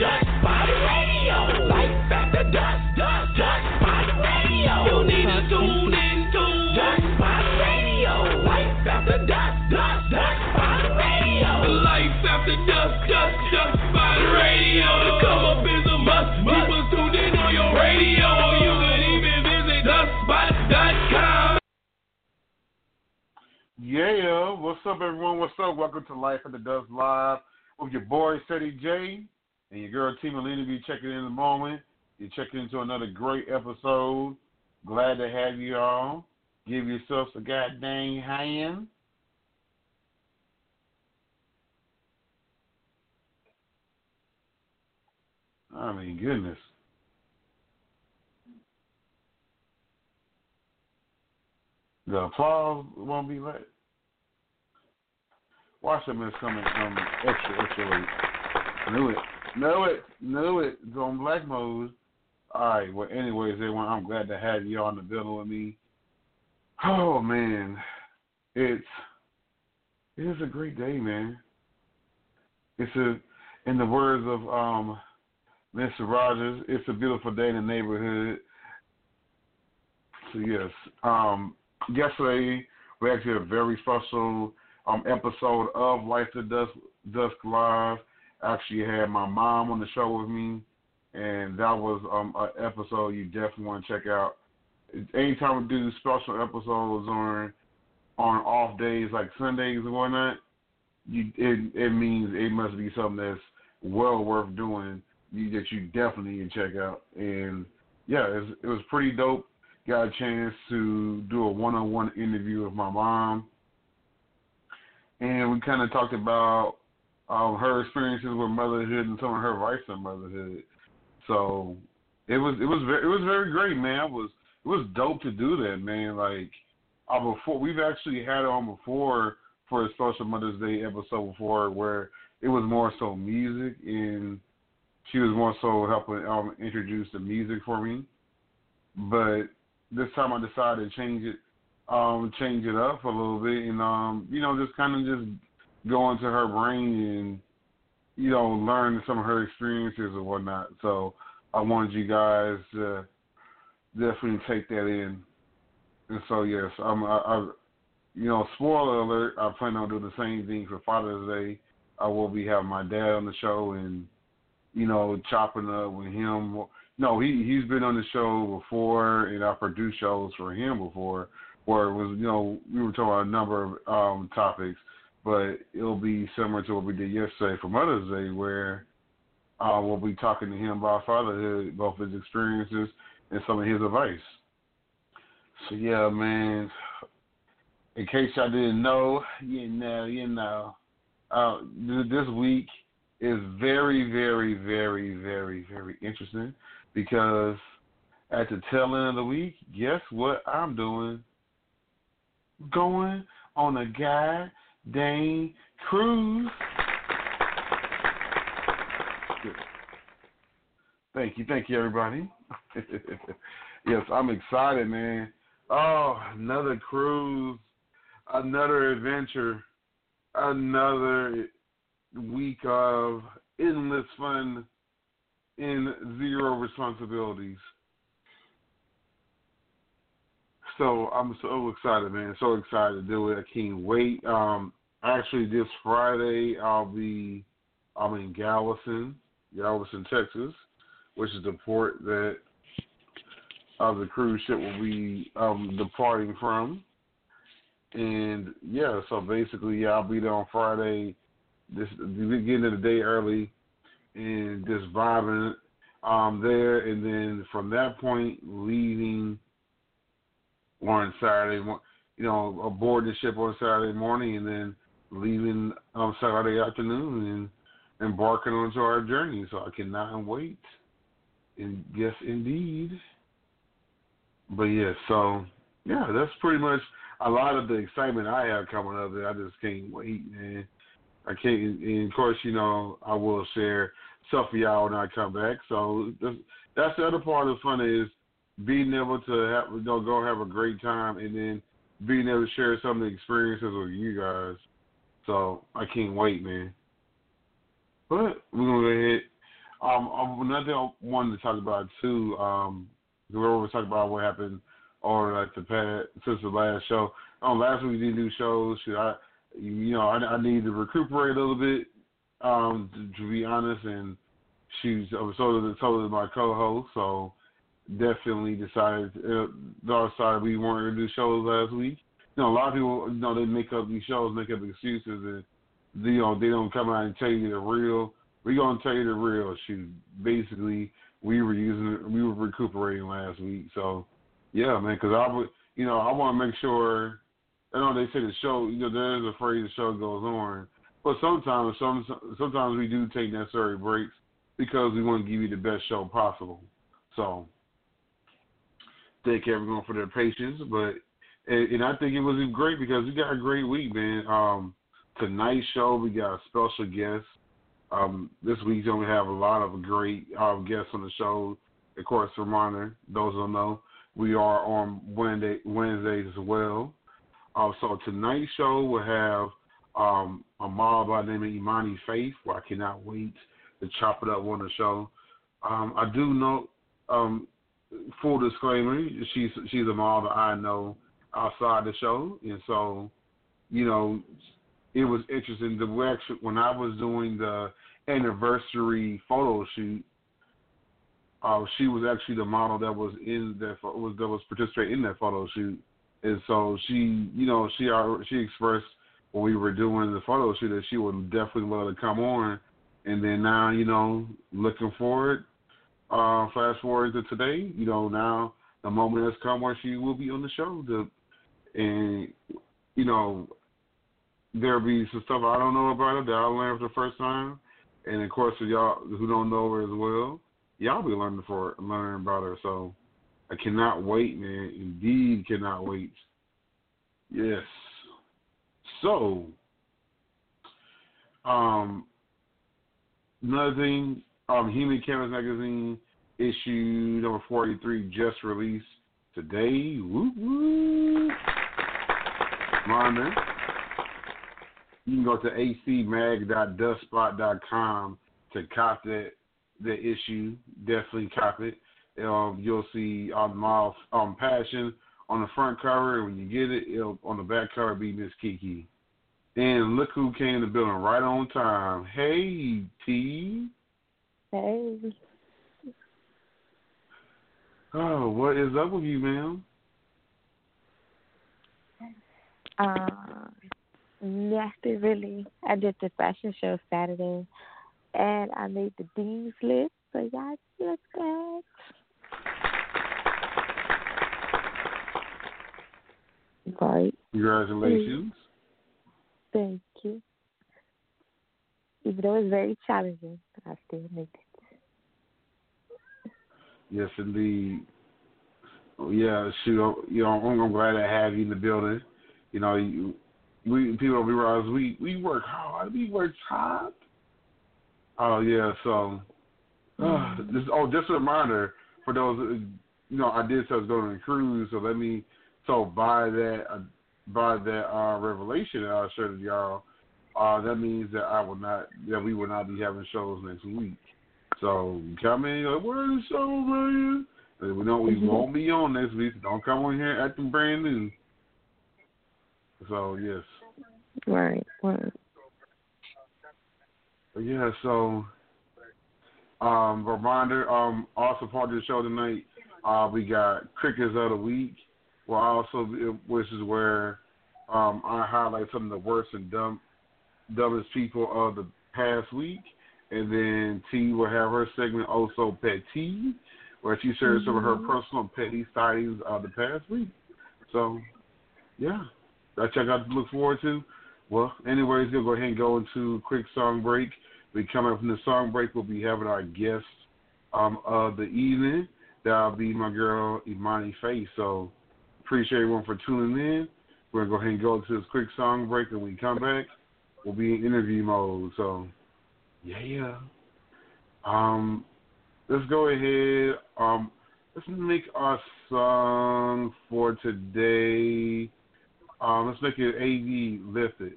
Dusk Spot Radio. Life after dusk, dusk Spot Radio. You need to tune in to Dusk Spot Radio. Life after dusk, dusk Spot Radio. Life after dusk, dusk Spot Radio. Come up is a must. Tuned in on your radio. You can even visit duskspot.com. Yeah, what's up, everyone? What's up? Welcome to Life the Dusk Live with your boy, Ceddy J, and your girl, Tee Malinaaa, be checking in the moment. You're checking into another great episode. Glad to have you all. Give yourselves a goddamn hand. I mean, goodness. The applause won't be let. Watch them is coming um, extra, extra late. Knew it. Knew it. know it. It's on black mode. All right. Well, anyways, everyone, I'm glad to have you on the building with me. Oh man, it's it is a great day, man. It's a, in the words of um, Mr. Rogers, it's a beautiful day in the neighborhood. So yes, um, yesterday we actually had a very special um, episode of Life to Dusk, Dusk Live. Actually had my mom on the show with me, and that was um, an episode you definitely want to check out. Anytime we do special episodes on on off days like Sundays and whatnot, you it it means it must be something that's well worth doing. You, that you definitely need to check out. And yeah, it was, it was pretty dope. Got a chance to do a one-on-one interview with my mom, and we kind of talked about um, her experiences with motherhood and some of her advice on motherhood. So it was it was very, it was very great, man. It was it was dope to do that, man. Like uh, before, we've actually had it on before for a special Mother's Day episode before, where it was more so music, and she was more so helping um, introduce the music for me. But this time I decided to change it, um, change it up a little bit, and um, you know, just kind of just go into her brain and you know learn some of her experiences and whatnot. So I wanted you guys to definitely take that in. And so yes, I'm. I, I you know, spoiler alert. I plan on doing the same thing for Father's Day. I will be having my dad on the show and you know chopping up with him. No, he he's been on the show before, and I produced shows for him before, where it was you know we were talking about a number of um, topics, but it'll be similar to what we did yesterday for Mother's Day, where uh, we'll be talking to him about fatherhood, both his experiences and some of his advice. So yeah, man. In case y'all didn't know, you know, you know, uh, this week is very, very, very, very, very interesting because at the tail end of the week, guess what I'm doing? Going on a guy Dane cruise. Thank you, thank you, everybody. yes, I'm excited, man. Oh, another cruise, another adventure, another week of endless fun and zero responsibilities. So I'm so excited, man. So excited to do it. I can't wait. Um, actually, this Friday I'll be I'm in Galveston, Galveston, Texas, which is the port that uh, the cruise ship will be um, departing from. And yeah, so basically, yeah, I'll be there on Friday. This beginning of the day early, and just vibing um, there, and then from that point leaving on Saturday, you know, aboard the ship on Saturday morning, and then leaving on Saturday afternoon and embarking onto our journey. So I cannot wait. And yes, indeed. But yeah, so yeah, that's pretty much a lot of the excitement I have coming up. I just can't wait, man. I can't. And of course, you know, I will share stuff for y'all when I come back. So that's, that's the other part of the fun is being able to have, you know, go have a great time, and then being able to share some of the experiences with you guys. So I can't wait, man. But we're gonna go ahead. Um, um, another thing I wanted to talk about too. Um, we were always talking about what happened or like the past since the last show. Um, last week we didn't do shows. Should I, you know, I, I need to recuperate a little bit. Um, to, to be honest, and she's so did so did my co-host. So definitely decided, uh, decided we weren't gonna do shows last week. You know, a lot of people, you know, they make up these shows, make up excuses, and you know, they don't come out and tell you the real. We gonna tell you the real. Shoot, basically, we were using, we were recuperating last week. So, yeah, man, because I would, you know, I want to make sure. I know they say the show, you know, there is a phrase the show goes on, but sometimes, some sometimes we do take necessary breaks because we want to give you the best show possible. So, thank everyone for their patience, but and, I think it was great because we got a great week, man. Um, tonight's show we got a special guest. Um, this week's to have a lot of great uh, guests on the show. Of course, reminder, those don't know, we are on Wednesday, Wednesdays as well. Uh, so tonight's show will have um, a model by the name of Imani Faith, where I cannot wait to chop it up on the show. Um, I do know, um, full disclaimer, she's she's a model I know outside the show, and so you know it was interesting. The actually when I was doing the anniversary photo shoot, uh, she was actually the model that was in that was that was participating in that photo shoot, and so she, you know, she she expressed when we were doing the photo shoot that she would definitely love to come on, and then now, you know, looking forward, uh, fast forward to today, you know, now the moment has come where she will be on the show to, and you know, there'll be some stuff I don't know about her that I'll learn for the first time, and of course for y'all who don't know her as well, y'all be learning for learning about her. So I cannot wait, man. Indeed, cannot wait. Yes. So, um, another thing, um, Human Canvas Magazine issue number 43 just released today. Woo woo. Monday. You can go to acmag.duskspot.com to cop that the issue. Definitely cop it. Um, you'll see on my um, passion on the front cover, when you get it, it'll on the back cover be Miss Kiki. And look who came to the building right on time. Hey, T. Hey. Oh, what is up with you, ma'am? Uh, nothing really. I did the fashion show Saturday, and I made the dean's list. So y'all look good. Right. Congratulations. Thank you. Even though it's very challenging, I still made it. Yes, indeed. Yeah, shoot. You know, I'm, I'm glad to have you in the building. You know, you, we people don't realize we we work hard. We work hard. Oh yeah, so uh, this, oh, just a reminder for those. You know, I did say I was going on a cruise, so let me. So by that, uh, by that uh, revelation that I shared with y'all, uh, that means that I will not, that we will not be having shows next week. So come in, like, where's the show, man? And we don't, we Mhm. won't be on next week. Don't come on here acting brand new. So yes, Right. Right. Yeah. So, um, reminder, um, also part of the show tonight, uh, we got crickets of the week. Well, also, which is where um, I highlight some of the worst and dumb, dumbest people of the past week, and then T will have her segment also Pet T, where she shares some of her Mhm. personal petty sightings of the past week. So, yeah, that check out to look forward to. Well, anyways, we'll go ahead and go into a quick song break. We come up from the song break. We'll be having our guest um, of the evening. That'll be my girl Imani Faith. So appreciate everyone for tuning in. We're gonna go ahead and go to this quick song break, and we come back, we'll be in interview mode. So yeah, yeah. Um, let's go ahead. Um, let's make our song for today. Um, let's make it AV lifted.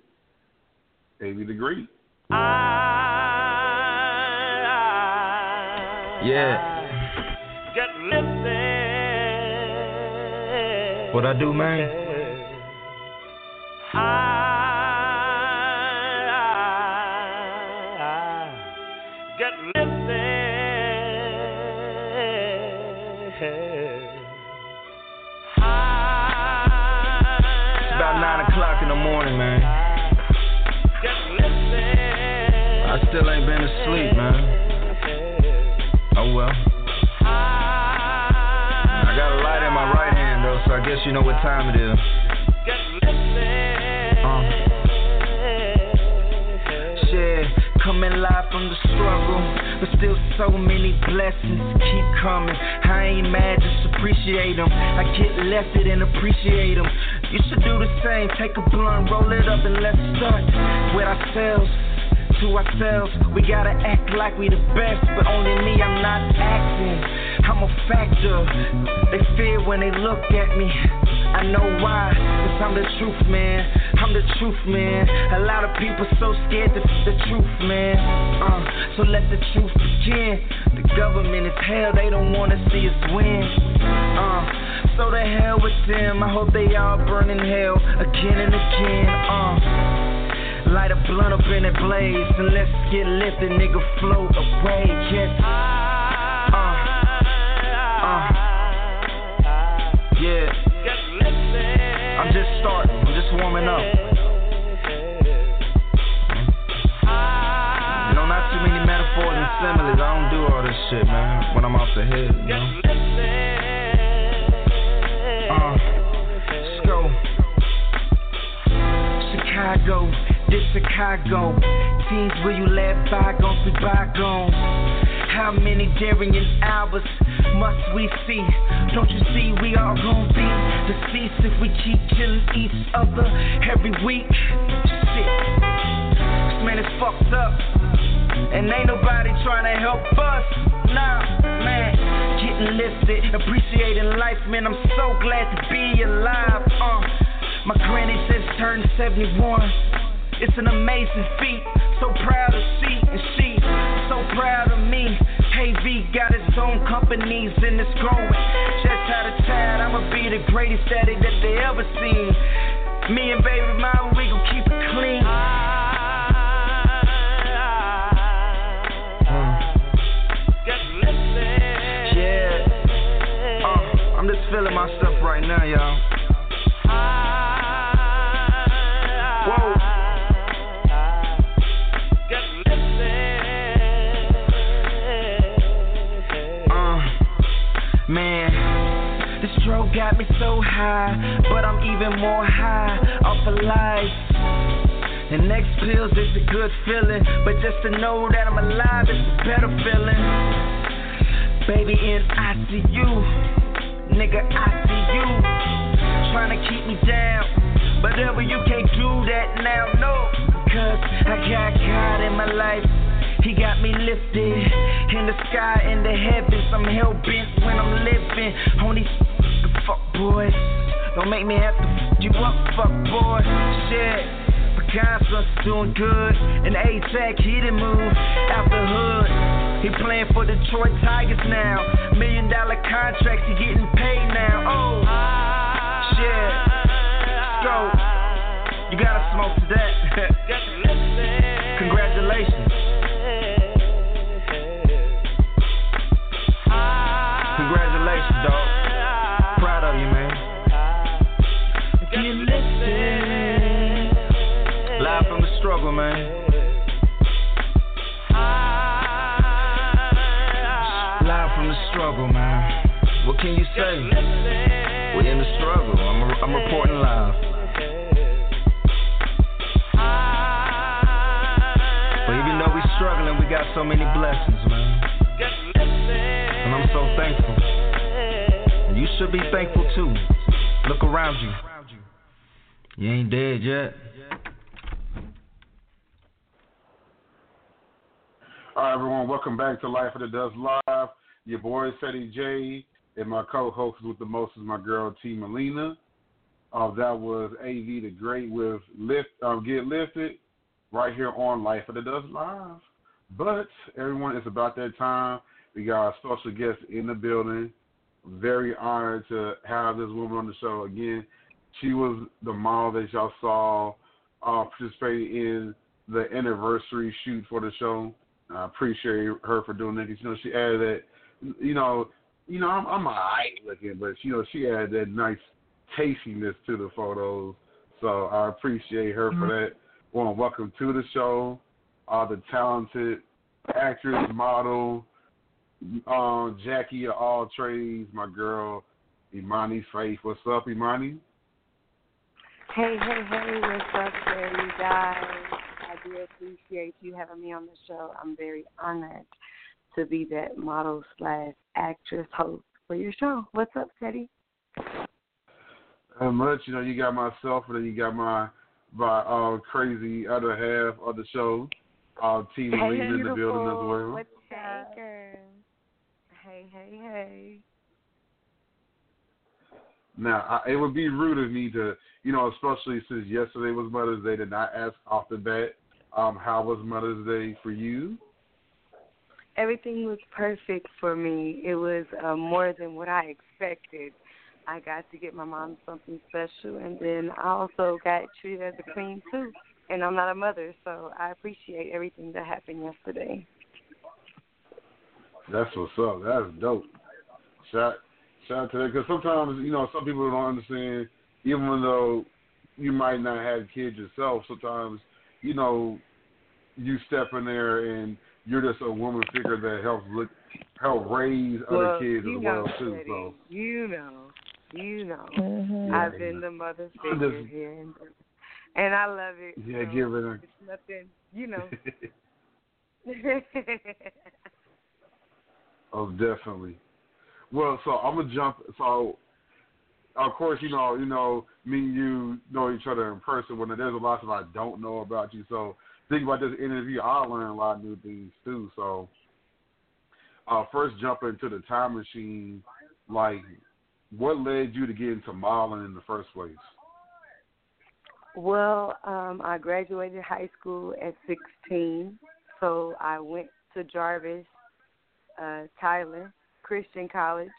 AV the Great. Yeah. Get lifted. What I do, man? High. Morning, man. I still ain't been asleep, man. Oh well. I got a light in my right hand, though, so I guess you know what time it is. Uh. Shit, coming live from the struggle, but still so many blessings keep coming. I ain't mad, just appreciate them. I get lefted and appreciate them. You should do the same. Take a blunt, roll it up, and let's start with ourselves. To ourselves, we gotta act like we the best, but only me, I'm not acting. I'm a factor. They fear when they look at me. I know why, cause I'm the truth, man. I'm the truth, man. A lot of people so scared to the truth, man. Uh, so let the truth begin. The government is hell, they don't wanna see us win. Uh, so the hell with them. I hope they all burn in hell again and again. Uh. Light a blunt up in that blaze and let's get lifted, nigga. Float away, yes. Uh, uh, yeah. I'm just starting, I'm just warming up. You not too many metaphors and similes. I don't do all this shit, man. When I'm off the head, you know. Chicago, this Chicago. Teams where you let bygones be bygones. How many Darian hours must we see? Don't you see we all gon' be deceased if we keep killing each other every week? Shit, this man is fucked up. And ain't nobody trying to help us. Nah, man. Getting lifted, appreciating life, man. I'm so glad to be alive. Uh, my granny just turned 71. It's an amazing feat. So proud to see, and she so proud of me. KV got its own companies and it's growing. Just out of town, I'ma be the greatest daddy that they ever seen. Me and baby mama, we gon' keep it clean. Get lifted. Yeah. Uh, I'm just feeling myself right now, y'all. Got me so high, but I'm even more high off of life. The next pills is a good feeling, but just to know that I'm alive is a better feeling. Baby in ICU, nigga I see you, trying to keep me down, but ever you can't do that now, no, cause I got God in my life. He got me lifted in the sky, in the heavens. I'm hell bent when I'm living on these boys. Don't make me have to f you up, fuck boy. Shit. Picasso's doing good, and A-Tech, he done moved out the hood. He playing for Detroit Tigers now. Million dollar contracts, he getting paid now. Oh, shit. Go. You gotta smoke to that. Congratulations, man. Live from the struggle, man. What can you say? We in the struggle. I'm, I'm reporting live. But even though we struggling, we got so many blessings, man. And I'm so thankful. And you should be thankful too. Look around you. You ain't dead yet. Right, everyone, welcome back to Life of the Dusk Live. Your boy Ceddy J and my co-host with the most is my girl T Malinaaa. Uh, that was AV the Great with Lift, um, Get Lifted right here on Life of the Dusk Live. But everyone, it's about that time We got a special guest in the building. Very honored to have this woman on the show again. She was the model that y'all saw uh, participating in the anniversary shoot for the show. I appreciate her for doing that. You know, she added that. You know, you know, I'm, I'm alright looking, but you know, she added that nice tastiness to the photos. So I appreciate her for that. Well, welcome to the show. Uh, the talented actress, model, um, Jackie of all trades, my girl, Imani Faith. What's up, Imani? Hey, hey, hey, what's up there, you guys? I do appreciate you having me on the show. I'm very honored to be that model slash actress host for your show. What's up, Ceddy? Not much, you know, you got myself and then you got my my uh crazy other half of the show. Uh team Hey, lead in the building as well. What's Hey, up? Hey, hey, hey. Now, I, it would be rude of me to, you know, especially since yesterday was Mother's Day, to not ask off the bat, um, how was Mother's Day for you? Everything was perfect for me. It was uh, more than what I expected. I got to get my mom something special, and then I also got treated as a queen too. And I'm not a mother, so I appreciate everything that happened yesterday. That's what's up. That's dope. Shout, shout out to that. Because sometimes, you know, some people don't understand, even though you might not have kids yourself, sometimes, you know, you step in there and you're just a woman figure that helps look, help raise other kids you as know, well, too. Ceddy, So, you know, you know. Mm-hmm. I've been the mother figure just- here, and, and I love it. yeah, so give it a. It's nothing, you know. Oh, definitely. Well, so I'm gonna jump. So, of course, you know, you know, me and you know each other in person. When there's a lot of I don't know about you, so think about this interview. I learn a lot of new things too. So, uh, first jump into the time machine. Like, what led you to get into modeling in the first place? Well, um, I graduated high school at 16, so I went to Jarvis, uh, Tyler Christian College,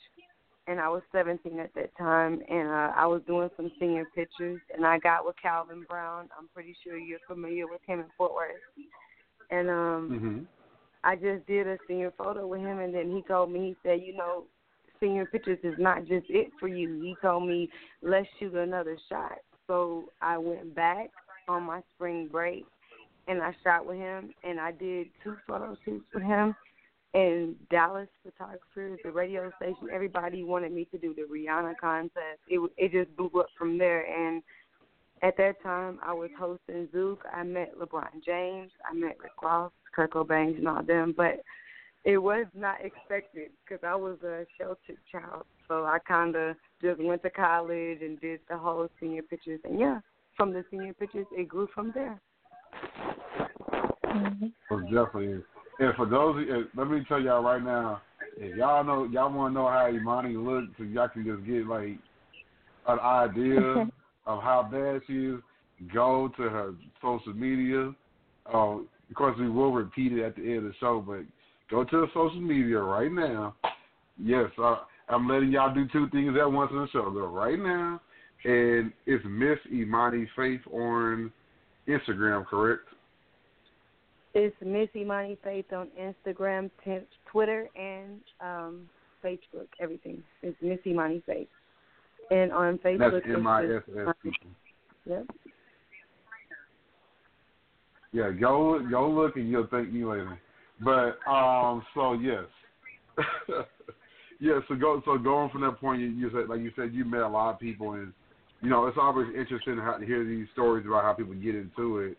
and I was 17 at that time, and uh, I was doing some senior pictures, and I got with Calvin Brown. I'm pretty sure you're familiar with him in Fort Worth, and um, Mm-hmm. I just did a senior photo with him, and then he told me, he said, you know, senior pictures is not just it for you. He told me, let's shoot another shot. So I went back on my spring break, and I shot with him, and I did two photo shoots with him. And Dallas photographers, the radio station, everybody wanted me to do the Rihanna contest. It it just blew up from there, and at that time, I was hosting Zook. I met LeBron James. I met Rick Ross, Kurt Cobain, and all them. But it was not expected because I was a sheltered child. So I kind of just went to college and did the whole senior pictures. And yeah, from the senior pictures, it grew from there. Mm-hmm. Well, definitely. And for those, you, let me tell y'all right now, if y'all know, y'all want to know how Imani looks, so y'all can just get like an idea of how bad she is. Go to her social media. Uh, of course, we will repeat it at the end of the show, but go to her social media right now. Yes, uh, I'm letting y'all do two things at once in the show. Go right now, and it's Miss Imani Faith on Instagram, correct? It's Miss Imani Faith on Instagram, t- Twitter, and um, Facebook. Everything. It's Miss Imani Faith. And on Facebook, That's it's M I S S people. Yep. Yeah, go go look and you'll thank me later. But um, so yes, yeah. So go so going from that point, you, you said like you said you met a lot of people, and you know it's always interesting how, to hear these stories about how people get into it.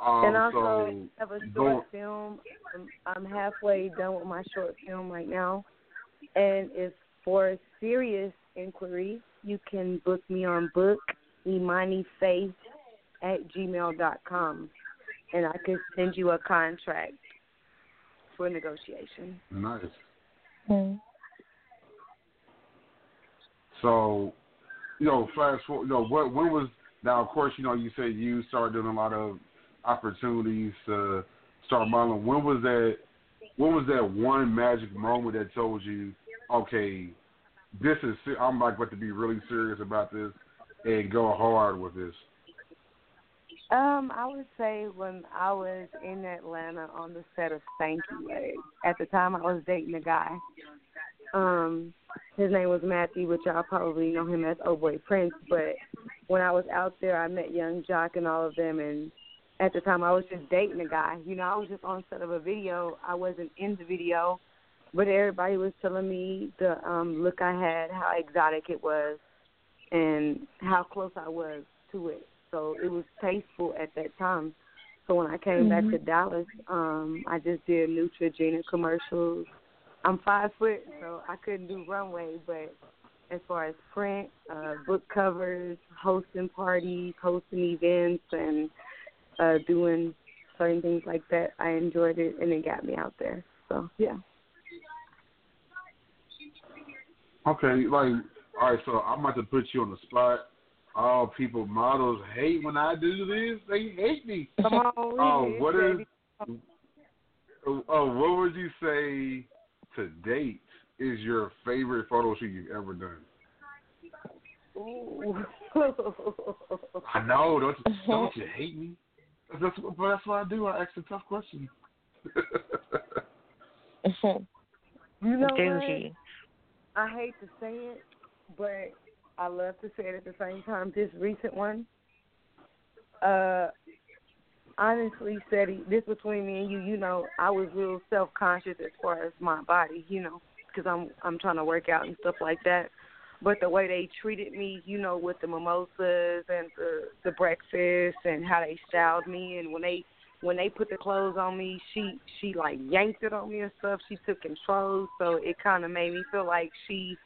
Um, and also, so I have a go- short film. I'm, I'm halfway done with my short film right now, and if for serious inquiry, you can book me on book imanifaith at gmail dot com, and I can send you a contract for negotiation. nice. Mm-hmm. So you know, fast forward. You know, what when was now? Of course, you know, you said you started doing a lot of opportunities to start modeling. When was that what was that one magic moment that told you, okay, this is I'm like about to be really serious about this and go hard with this. Um, I would say when I was in Atlanta on the set of Stanky Leg. At the time, I was dating a guy. Um, his name was Matthew, which y'all probably know him as Oh Boy Prince. But when I was out there, I met Yung Joc and all of them. And at the time, I was just dating a guy. You know, I was just on set of a video. I wasn't in the video, but everybody was telling me the um look I had, how exotic it was, and how close I was to it. So it was tasteful at that time. So when I came back to Dallas, um, I just did Neutrogena commercials. I'm five foot, so I couldn't do runway, but as far as print, uh, book covers, hosting parties, hosting events, and uh, doing certain things like that, I enjoyed it, and it got me out there. So yeah. Okay, like all right, so I'm about to put you on the spot. All people models hate when I do this. They hate me. Come on, Oh, Reed, what is? baby. Oh, what would you say to date is your favorite photo shoot you've ever done? Ooh. I know. Don't you, don't you hate me? That's but that's what I do. I ask the tough questions. you know Do what? I hate to say it, but I love to say it at the same time. This recent one, uh, honestly, Ceddy, this between me and you, you know, I was real self conscious as far as my body, you know, because I'm I'm trying to work out and stuff like that. But the way they treated me, you know, with the mimosas and the the breakfast and how they styled me, and when they when they put the clothes on me, she she like yanked it on me and stuff. She took control, so it kind of made me feel like she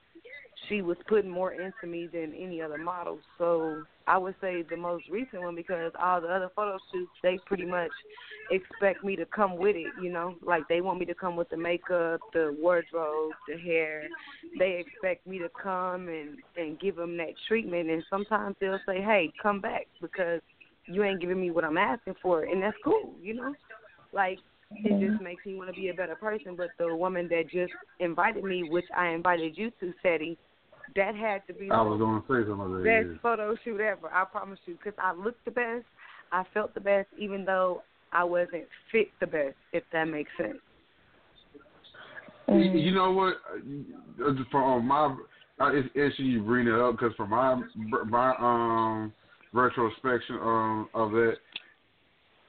she was putting more into me than any other model. So I would say the most recent one because all the other photo shoots they pretty much expect me to come with it, you know, like they want me to come with the makeup, the wardrobe, the hair. They expect me to come and and give them that treatment, and sometimes they'll say, "Hey, come back because you ain't giving me what I'm asking for," and that's cool, you know, like. It just makes me want to be a better person. But the woman that just invited me, which I invited you to, Ceddy, that had to be I the was going to say some of that. best yeah. photo shoot ever. I promise you, because I looked the best, I felt the best, even though I wasn't fit the best. If that makes sense. You, you know what? Uh, For my, uh, it's interesting you bring it up because for my my um retrospection um of that,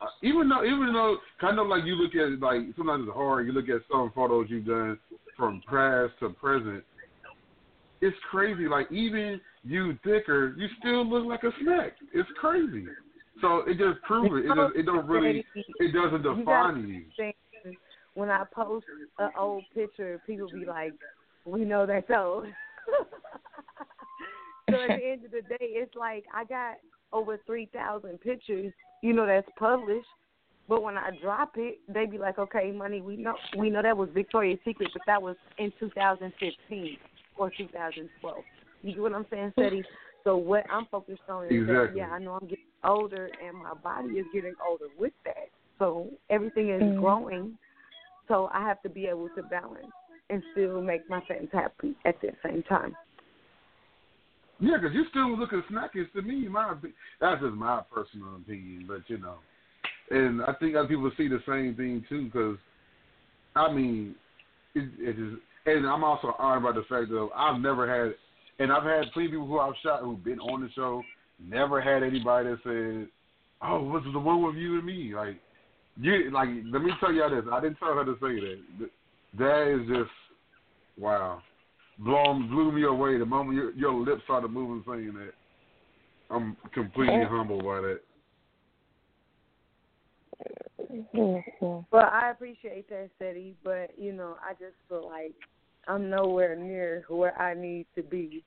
uh, even though even though kind of like you look at it, like sometimes it's hard. You look at some photos you've done from past to present. It's crazy. Like even you thicker, you still look like a snack. It's crazy. So it just proves it. It, just, it don't really. It doesn't define you. When I post an old picture, people be like, "We know that's old." so at the end of the day, it's like I got over three thousand pictures, you know, that's published. But when I drop it, they be like, "Okay, money, we know we know that was Victoria's Secret, but that was in 2015 or 2012." You get what I'm saying, Ceddy? So what I'm focused on is that yeah, I know I'm getting older and my body is getting older with that. So everything is Mm. growing. So I have to be able to balance and still make my fans happy at the same time. Yeah, because you're still looking snackish to me. My that's just my personal opinion, but you know, and I think other people see the same thing too. Because I mean, it, it is, and I'm also honored by the fact that I've never had, and I've had plenty of people who I've shot who've been on the show, never had anybody that said, "Oh, what's the one with you and me?" Like, you like. Let me tell y'all this. I didn't tell her to say that. That is just wow blown blew me away the moment your, your lips started moving saying that. I'm completely humbled by that. Mhm. Well, I appreciate that, Ceddy, but you know, I just feel like I'm nowhere near where I need to be.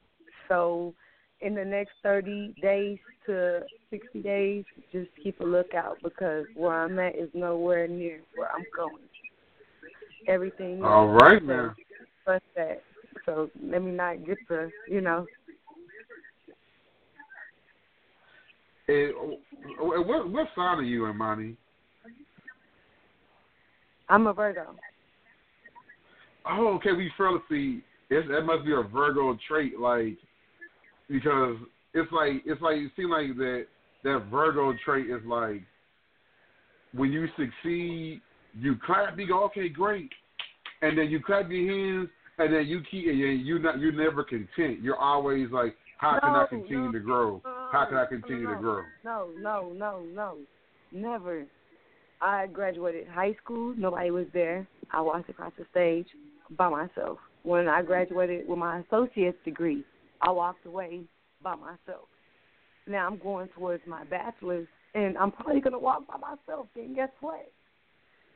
So, in the next 30 days to 60 days, just keep a lookout because where I'm at is nowhere near where I'm going. Everything. All right now. Plus that. So let me not get to, you know, Eh, oh, what what sign are you, Imani? I'm a Virgo. Oh, okay, we fell asleep. It's, that must be a Virgo trait, like because it's like it's like it seems like that that Virgo trait is like when you succeed, you clap, you go, okay, great, and then you clap your hands, and then you keep, and you not, you're never content. You're always like, how can I continue no, to grow? How can I continue no, to grow? No, no, no, no, never. I graduated high school. Nobody was there. I walked across the stage by myself. When I graduated with my associate's degree, I walked away by myself. Now I'm going towards my bachelor's, and I'm probably gonna walk by myself. Then guess what?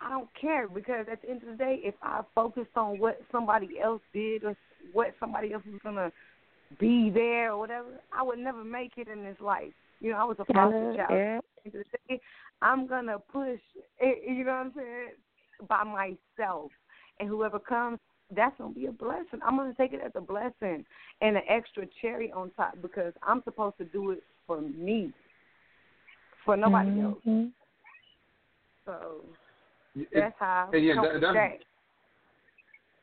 I don't care because at the end of the day, if I focused on what somebody else did or what somebody else was gonna be there or whatever, I would never make it in this life. You know, I was a foster child. Eric. At the end of the day, I'm gonna push. Eh, eh, you know what I'm saying? By myself, and whoever comes, that's gonna be a blessing. I'm gonna take it as a blessing and an extra cherry on top because I'm supposed to do it for me, for nobody else. Mhm. So It- that's how. I and yeah, that- that's- that.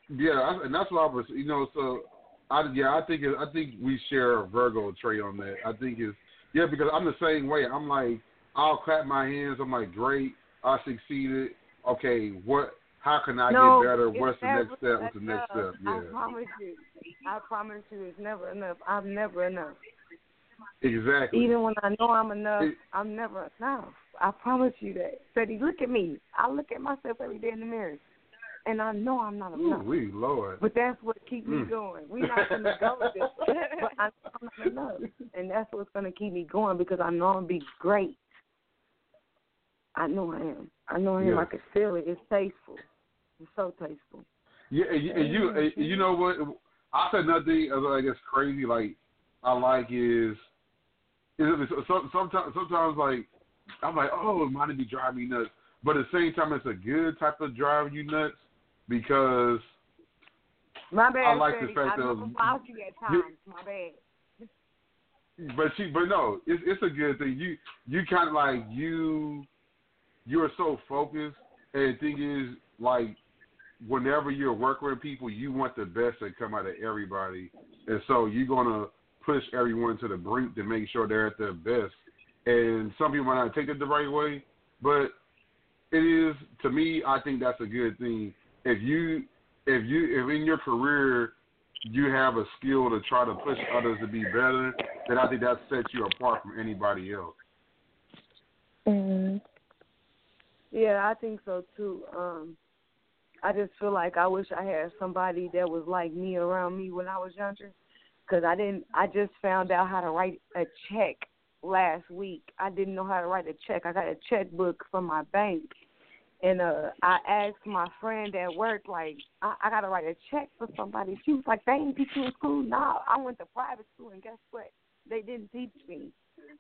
Yeah, and that's what I was, you know. So, I yeah, I think it, I think we share a Virgo trait on that. I think it's yeah because I'm the same way. I'm like I'll clap my hands. I'm like great, I succeeded. Okay, what? How can I no, get better? What's the next step? What's the next step? I Yeah, promise you. I promise you, it's never enough. I'm never enough. exactly. Even when I know I'm enough, It- I'm never enough. I promise you that. Freddie, look at me. I look at myself every day in the mirror, and I know I'm not Ooh, enough. we Lord. But that's what keeps me Mm. going. We're not going to go with this, but I know I'm not enough, and that's what's going to keep me going because I know I'm gonna be great. I know I am. I know I am. I can feel it. It's tasteful. So tasteful. Yeah, and you, and you, and you know what? I said nothing. uh, Like it's crazy. Like I like is, is some- sometimes sometimes like I'm like, oh, it might be driving me nuts, but at the same time, it's a good type of driving you nuts because My bad. I like the Freddie. fact I you at you- times. My bad. but she but no it's it's a good thing you you kind of like you you're so focused and the thing is like whenever you're working with people you want the best to come out of everybody and so you're going to push everyone to the brink to make sure they're at their best and some people might not take it the right way but it is to me i think that's a good thing if you if you if in your career you have a skill to try to push others to be better, then I think that sets you apart from anybody else. Mhm. Yeah, I think so too. Um, I just feel like I wish I had somebody that was like me around me when I was younger, because I didn't. I just found out how to write a check last week. I didn't know how to write a check. I got a checkbook from my bank, and uh, I asked my friend at work, like, I, I got to write a check for somebody. She was like, they ain't teach you in school. No, I went to private school, and guess what? They didn't teach me.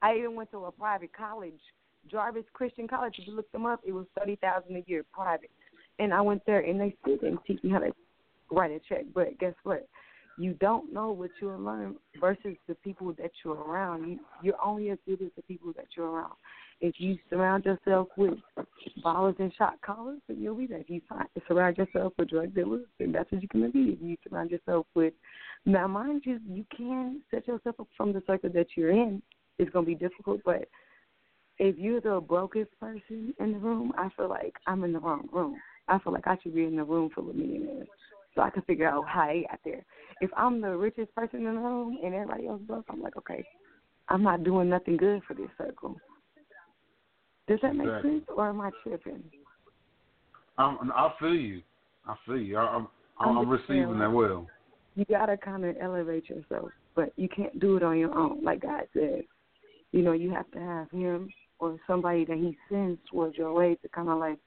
I even went to a private college, Jarvis Christian College. If you look them up, it was thirty thousand a year private, and I went there, and they still didn't teach me how to write a check. But guess what? You don't know what you'll learn versus the people that you're around. You, you're only as good as the people that you're around. If you surround yourself with ballers and shot callers, then you'll be there. If you surround yourself with drug dealers, then that's what you're going to be. If you surround yourself with, now mind you, you can set yourself up from the circle that you're in. It's going to be difficult, but if you're the brokest person in the room, I feel like I'm in the wrong room. I feel like I should be in the room full of millionaires so I can figure out how I got there. If I'm the richest person in the room and everybody else broke, I'm like, okay, I'm not doing nothing good for this circle. Does that make Exactly. sense, or am I tripping? I'm, I feel you. I feel you. I, I'm, I'm, I'm I'm receiving that well. You gotta kind of elevate yourself, but you can't do it on your own. Like God said, you know, you have to have Him or somebody that He sends towards your way to kind of like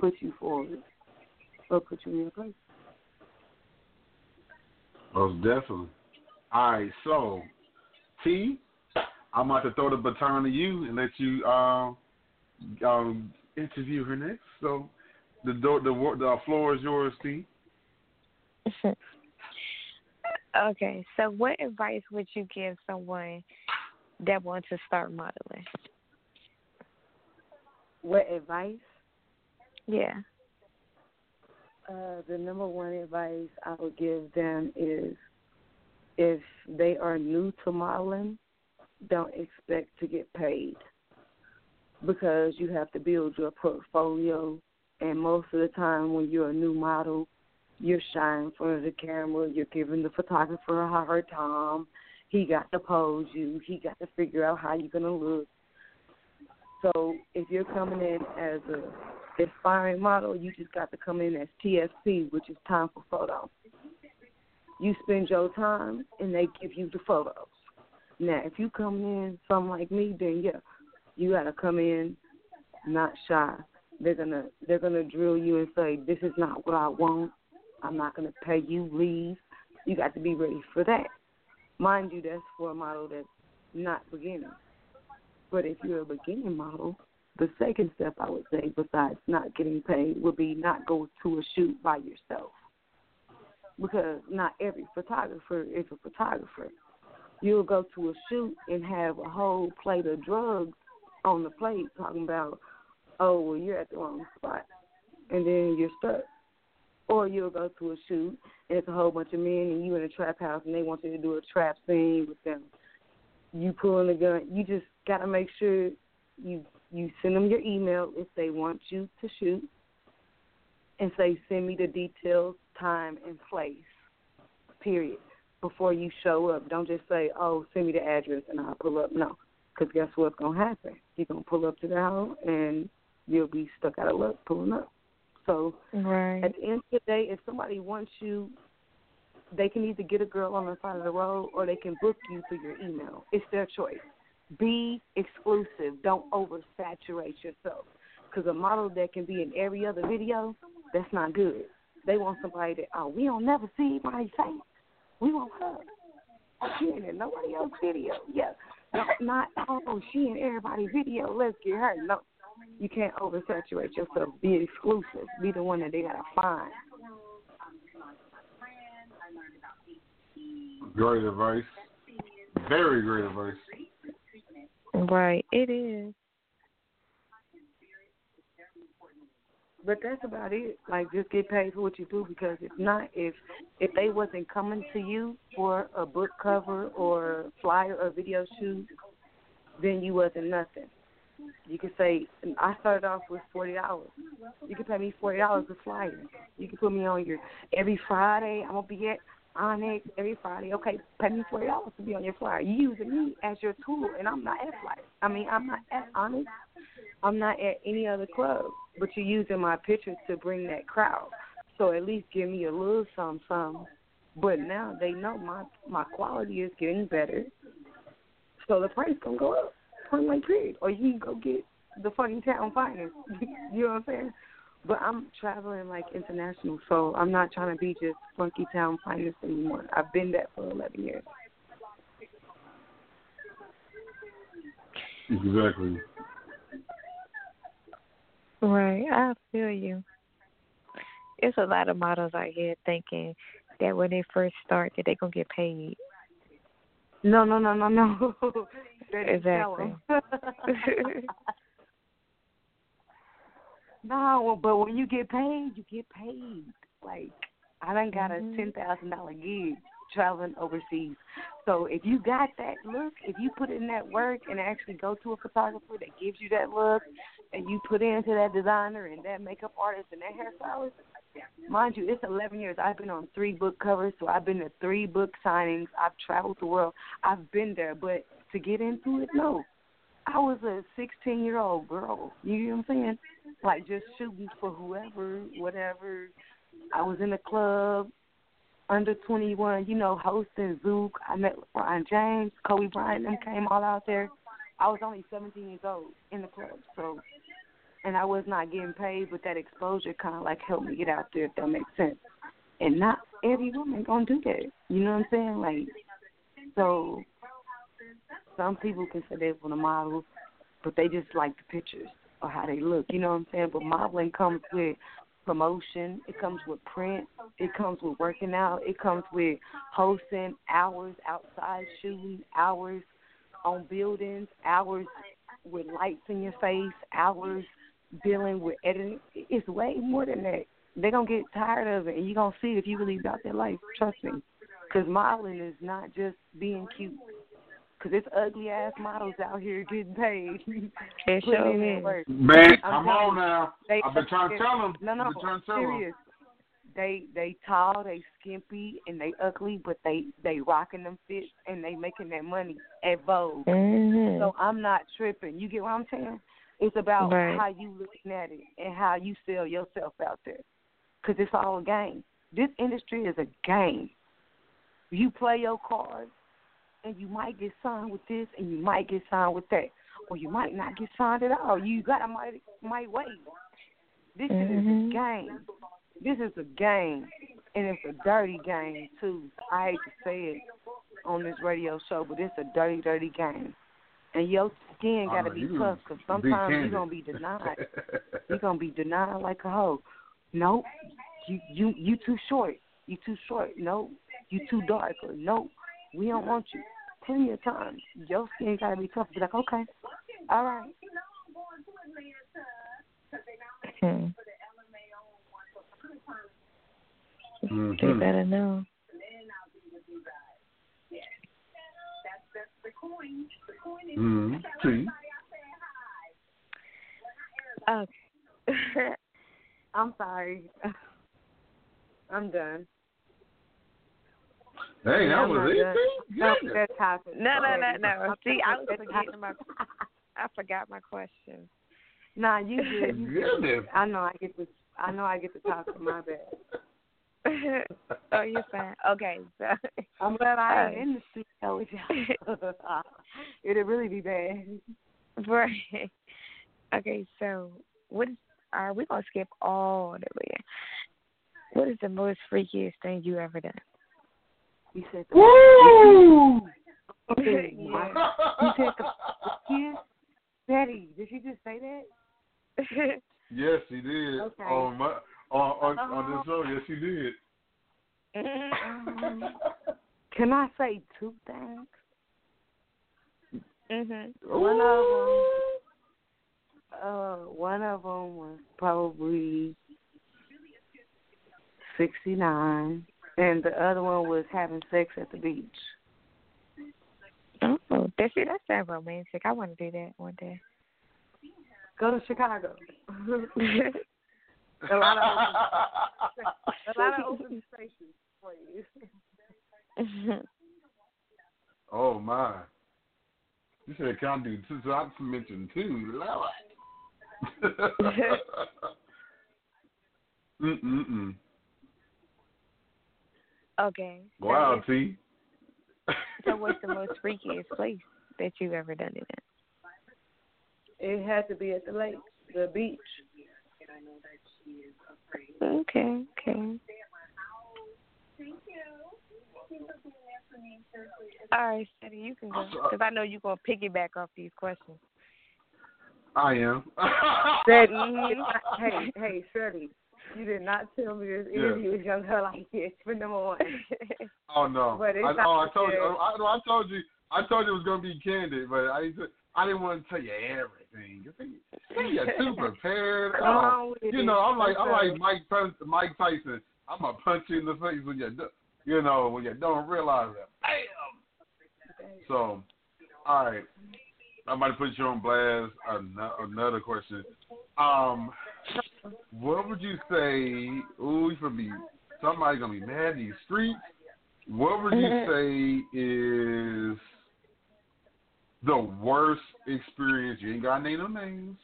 put you forward or put you in your place. Most definitely. All right, so T, I'm about to throw the baton to you and let you um, um, interview her next. So the door, the the floor is yours, T. okay, so what advice would you give someone that wants to start modeling? What advice? Yeah. Uh, the number one advice I would give them is if they are new to modeling, don't expect to get paid because you have to build your portfolio. And most of the time, when you're a new model, you're shy in front of the camera. You're giving the photographer a hard time. He got to pose you. He got to figure out how you're gonna look. So if you're coming in as a aspiring model, you just got to come in as TFP, which is time for photo. You spend your time, and they give you the photos. Now, if you come in something like me, then yeah, you got to come in not shy. They're gonna they're gonna drill you and say, "This is not what I want. I'm not gonna pay you. Leave." You got to be ready for that. Mind you, that's for a model that's not beginning. But if you're a beginning model, the second step I would say, besides not getting paid, would be not go to a shoot by yourself. Because not every photographer is a photographer. You'll go to a shoot and have a whole plate of drugs on the plate talking about, oh, well, you're at the wrong spot. And then you're stuck. Or you'll go to a shoot and it's a whole bunch of men and you in a trap house and they want you to do a trap scene with them. You pulling a gun. You just got to make sure you you send them your email if they want you to shoot and say send me the details, time, and place. Period. Before you show up, don't just say, "Oh, send me the address and I'll pull up." No, because guess what's gonna happen? You're gonna pull up to the house and you'll be stuck out of luck pulling up. So Right. at the end of the day, if somebody wants you, they can either get a girl on the side of the road or they can book you through your email. It's their choice. Be exclusive. Don't oversaturate yourself. Because a model that can be in every other video, that's not good. They want somebody that, oh, we don't never see anybody's face. We want her. She ain't in nobody else's video. Yeah. No, not, oh, she in everybody's video. Let's get her. No. You can't oversaturate yourself. Be exclusive. Be the one that they got to find. Great advice. Very great advice. Right. It is. But that's about it. Like just get paid for what you do because if not if if they wasn't coming to you for a book cover or flyer or video shoot, then you wasn't nothing. You could say I started off with forty dollars. You could pay me forty dollars a flyer. You can put me on your every Friday. I'm gonna be at Onyx every Friday. Okay, pay me forty dollars to be on your flyer. You using me as your tool, and I'm not at Flyer. I mean, I'm not at Onyx. I'm not at any other club, but you're using my pictures to bring that crowd. So at least give me a little something, something. But now they know my my quality is getting better, so the price gonna go up. Point blank period. Or you can go get the fucking town finest. you know what I'm saying? But I'm traveling like international, so I'm not trying to be just funky town finest anymore. I've been that for 11 years. Exactly. Right. I feel you. It's a lot of models out here thinking that when they first start that they're gonna get paid. No, no, no, no, no. Straight up tell Exactly. no, but when you get paid, you get paid. Like I done got Mhm. a ten thousand dollar gig traveling overseas. So if you got that look, if you put in that work and actually go to a photographer that gives you that look, and you put into that designer and that makeup artist and that hairstylist, mind you, it's 11 years. I've been on three book covers, so I've been to three book signings. I've traveled the world. I've been there, but to get into it, no. I was a 16 year old girl. You know what I'm saying? Like just shooting for whoever, whatever. I was in the club, under 21, you know, hosting Zook. I met Brian James, Kobe Bryant, them came all out there. I was only 17 years old in the club, so, and I was not getting paid, but that exposure kind of like helped me get out there, if that makes sense. And not every woman gonna do that. You know what I'm saying? Like, so some people can say they want to model, but they just like the pictures or how they look. You know what I'm saying? But modeling comes with promotion. It comes with print. It comes with working out. It comes with hosting hours outside shooting, hours on buildings, hours with lights in your face, hours dealing with editing. It's way more than that. they're gonna get tired of it, and you're gonna see if you really about their life. Trust me, because modeling is not just being cute. Because it's ugly ass models out here getting paid. It Putting sure in work. Man, I'm come on telling now. They, I've been trying to tell them. No, no, I've been trying to tell them. serious. They they tall, they skimpy, and they ugly, but they they rocking them fits and they making that money at Vogue. Mhm. So I'm not tripping. You get what I'm saying? It's about Right. how you looking at it and how you sell yourself out there. Because it's all a game. This industry is a game. You play your cards, and you might get signed with this, and you might get signed with that, or you might not get signed at all. You got to might might wait. This shit is a game. This is a game, and it's a dirty game too. I hate to say it on this radio show, but it's a dirty, dirty game. And your skin got to know, be tough because sometimes you're gonna be denied. You're gonna be denied like a hoe. Nope, you you you too short. You too short. Nope, you too dark. Nope, we don't want you. Plenty of times, your skin gotta be tough. Be like, okay, all right. Hmm. They Mhm. better know. Mhm. See, Okay. I'm sorry. I'm done. Hey, that I'm was not it. No, that's topic. No, no, no, no. See, I was that's forgetting my. I forgot my question. Nah, you did. You good. Goodness. I know I get the I know I get the topic. My bad. oh, you're fine. Okay, so I'm glad I ain't Uh, in the studio with y'all. It'd really be bad. right. Okay, so what is? Are we gonna skip all the way? What is the most freakiest thing you ever done? You said the Woo! Okay, Yeah. You said the kiss? Betty, did she just say that? yes, he did. Okay. On my on on, on Uh-huh. this show, yes, he did. Um, Can I say two things? mhm. One of them, uh, one of them was probably sixty nine, and the other one was having sex at the beach. Oh, that see, that sounds romantic. I want to do that one day. Go to Chicago. a lot of open, a lot of open spaces for you. oh my! You said can I do two? So I mentioned two. Lord. mm mm mm. Okay. So Wow, what's- T. So what's the most freakiest place that you've ever done it in? It had to be at the lake, the beach. Okay, okay. All right, Ceddy, you can go because I know you're gonna piggyback off these questions. I am. Freddie, mm-hmm. hey, hey, Freddie, you did not tell me this Yeah. interview was gonna like this for number one. Oh no! But it's I, not oh, I told you. fair. I, I told you. I told you it was gonna be candid, but I I didn't want to tell you everything. You you're too prepared. Oh, you know, I'm like I'm like Mike Tyson- Mike Tyson. I'm gonna punch you in the face when you you know when you don't realize it. Bam. So, all right, I'm about to put you on blast. Another question. Um, what would you say? Ooh, for be somebody gonna be mad in these streets. What would you say is the worst experience? You ain't got to name no names,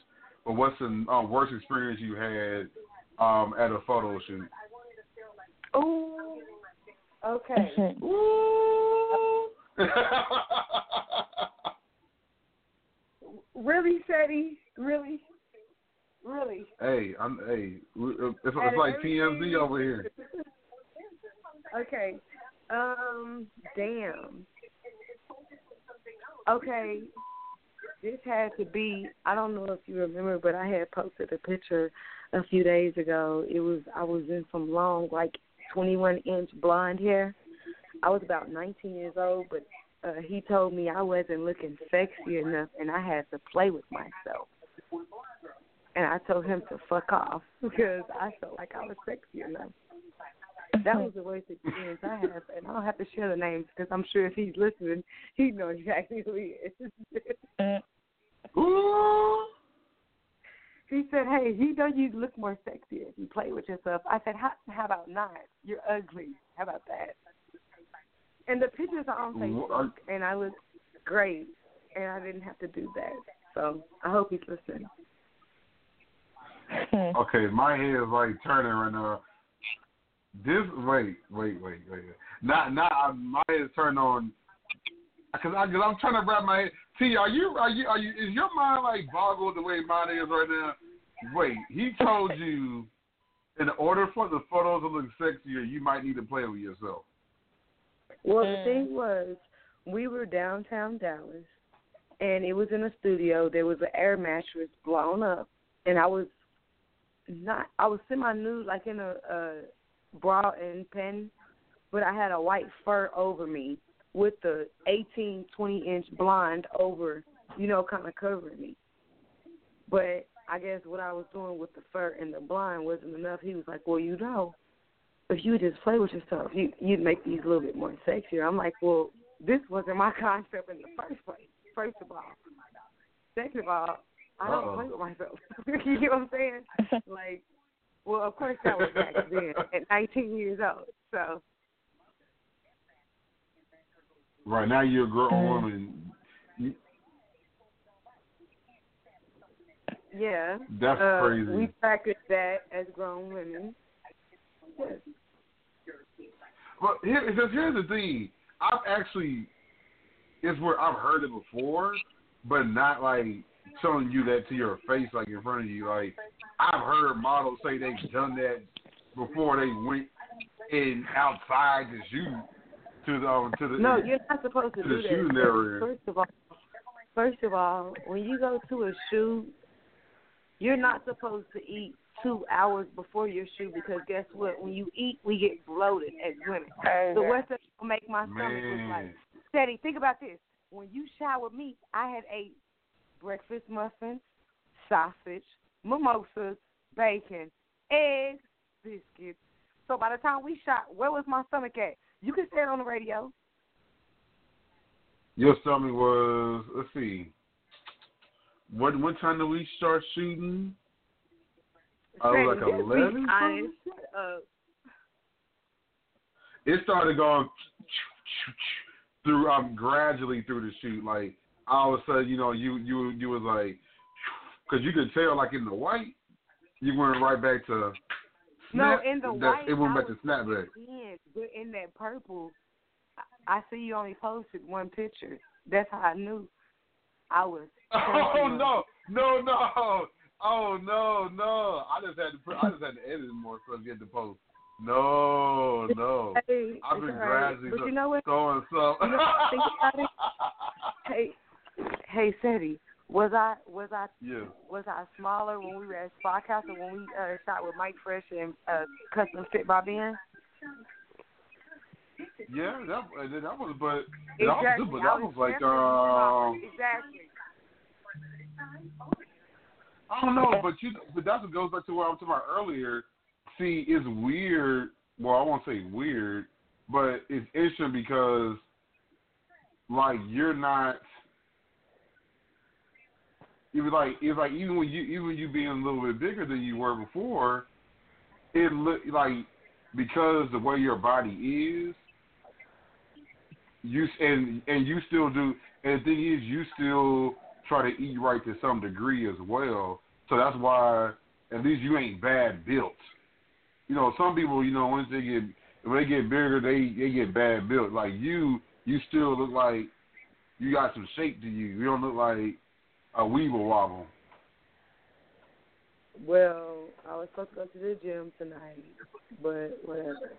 but what's the um, worst experience you had um, at a photo shoot? Ooh. Okay. Ooh. Really, Freddie? Really? Really? hey, I'm hey. It's, it's of like TMZ over here. Okay. Um. Damn. Okay. This had to be. I don't know if you remember, but I had posted a picture a few days ago. It was I was in some long, like 21 inch blonde hair. I was about 19 years old, but uh, he told me I wasn't looking sexy enough, and I had to play with myself. And I told him to fuck off because I felt like I was sexy enough. That was a waste of experience I have, and I don't have to share the names because I'm sure if he's listening, he knows exactly who he is. He said, "Hey, you know you look more sexy if you play with yourself." I said, "How, how about not? You're ugly. How about that?" And the pictures are on Facebook, and I look great, and I didn't have to do that. So I hope he's listening. Okay, my head is like turning right now. This wait, wait, wait, wait. Not, not. My head is turned on because I, cause I'm trying to wrap my head. T, are you, are you, are you? Is your mind like boggled the way mine is right now? Wait, he told you in order for the photos to look sexier, you might need to play with yourself. Well, the hmm. thing was, we were downtown Dallas, and it was in a studio. There was an air mattress blown up, and I was not. I was semi nude, like in a, a bra and pen, but I had a white fur over me with the 18, 20 inch blonde over, you know, kind of covering me. But I guess what I was doing with the fur and the blonde wasn't enough. He was like, "Well, you know, if you just play with yourself, you you'd make these a little bit more sexier." I'm like, "Well, this wasn't my concept in the first place. First of all, second of all, I don't Uh-oh. play with myself. you know what I'm saying? Like, well, of course that was back then at 19 years old. So Right now, you're a grown woman. You- yeah, That's uh, crazy. we practice that as grown women. Yes. But here, here's the thing. I've actually, it's where I've heard it before, but not like telling you that to your face, like in front of you. Like I've heard models say they've done that before they went in outside to shoot to the um, to the No, you're not supposed to to do the that. shooting area. First of all, first of all, when you go to a shoot, you're not supposed to eat two hours before your shoot because guess what? When you eat, we get bloated as women. So what's that gonna make my stomach look like? Ceddy, think about this. When you shower me, I had ate breakfast muffins, sausage, mimosas, bacon, eggs, biscuits. So by the time we shot, where was my stomach at? You can say it on the radio. Your stomach was let's see. What what time did we start shooting? I was like Ceddy, just be 11 honest. Shut up. it started going through um gradually through the shoot. Like all of a sudden, you know, you you you was like, because you could tell like in the white, you went right back to. No, in the that, white, it went back to snapback. in, but in that purple, I, I see you only posted one picture. That's how I knew I was. Oh no, no, no! Oh no, no! I just had to I just had to edit more so I get the post. No, no. Hey, I've been right. gradually But you know what? throwing some. You know? Think about it. Hey, hey, Ceddy, was I was I yeah. was I smaller when we were at House or when we uh, shot with Mike Fresh and uh, Custom Fit by Ben? Yeah, that that was, but that Exactly. was, but that was like, definitely smaller. um, exactly. I don't know, but you, but that's what goes back to what I was talking about earlier. See, it's weird. Well, I won't say weird, but it's interesting because, like, you're not. Even like it's like even when you even you being a little bit bigger than you were before, it look like because the way your body is, you and and you still do. And the thing is, you still try to eat right to some degree as well. So that's why at least you ain't bad built. You know, some people, you know, once they get when they get bigger, they they get bad built. Like you, you still look like you got some shape to you. You don't look like a Weeble wobble. Well, I was supposed to go to the gym tonight, but whatever.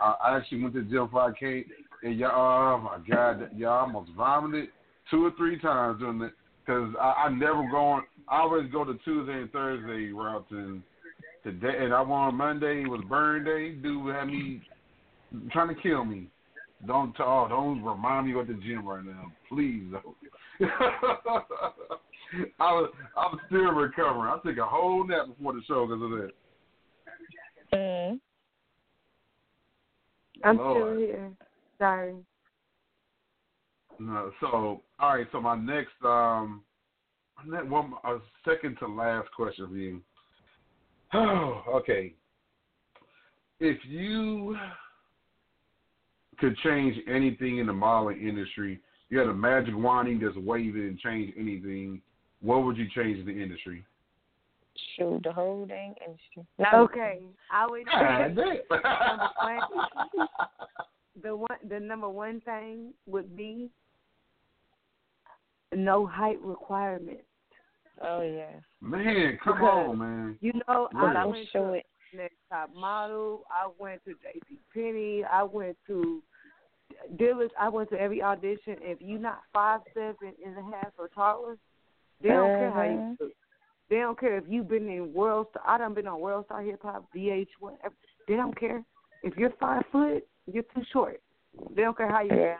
I actually went to the gym before I came, and y'all, oh my god, y'all almost vomited two or three times during it. Cause I, I never go on. I always go to Tuesday and Thursday routes, and today and I went on Monday was burn day. Dude had me trying to kill me. Don't oh, don't remind me of the gym right now, please. I was I'm still recovering. I took a whole nap before the show because of that. Mm. I'm Lord. still here. Sorry. No, so all right. So my next um, my next one, a second to last question for you. Oh, okay. If you could change anything in the modeling industry, you had a magic wand, you just wave it and change anything. What would you change in the industry? Shoot, the whole dang industry. No. Okay. I would God say damn. number one, the one the number one thing would be no height requirement. Oh yeah. Man, come Because- on, man. You know, Right. I I'm went sure to it. Next Top Model. I went to J.C. Penney. I went to Dillard's. I went to every audition. If you not five seven and a half or taller, they don't care how you Mhm. look. They don't care if you've been in World Star. I done been on World Star Hip Hop, VH1. They don't care if you're five foot. You're too short. They don't care how you. Yeah.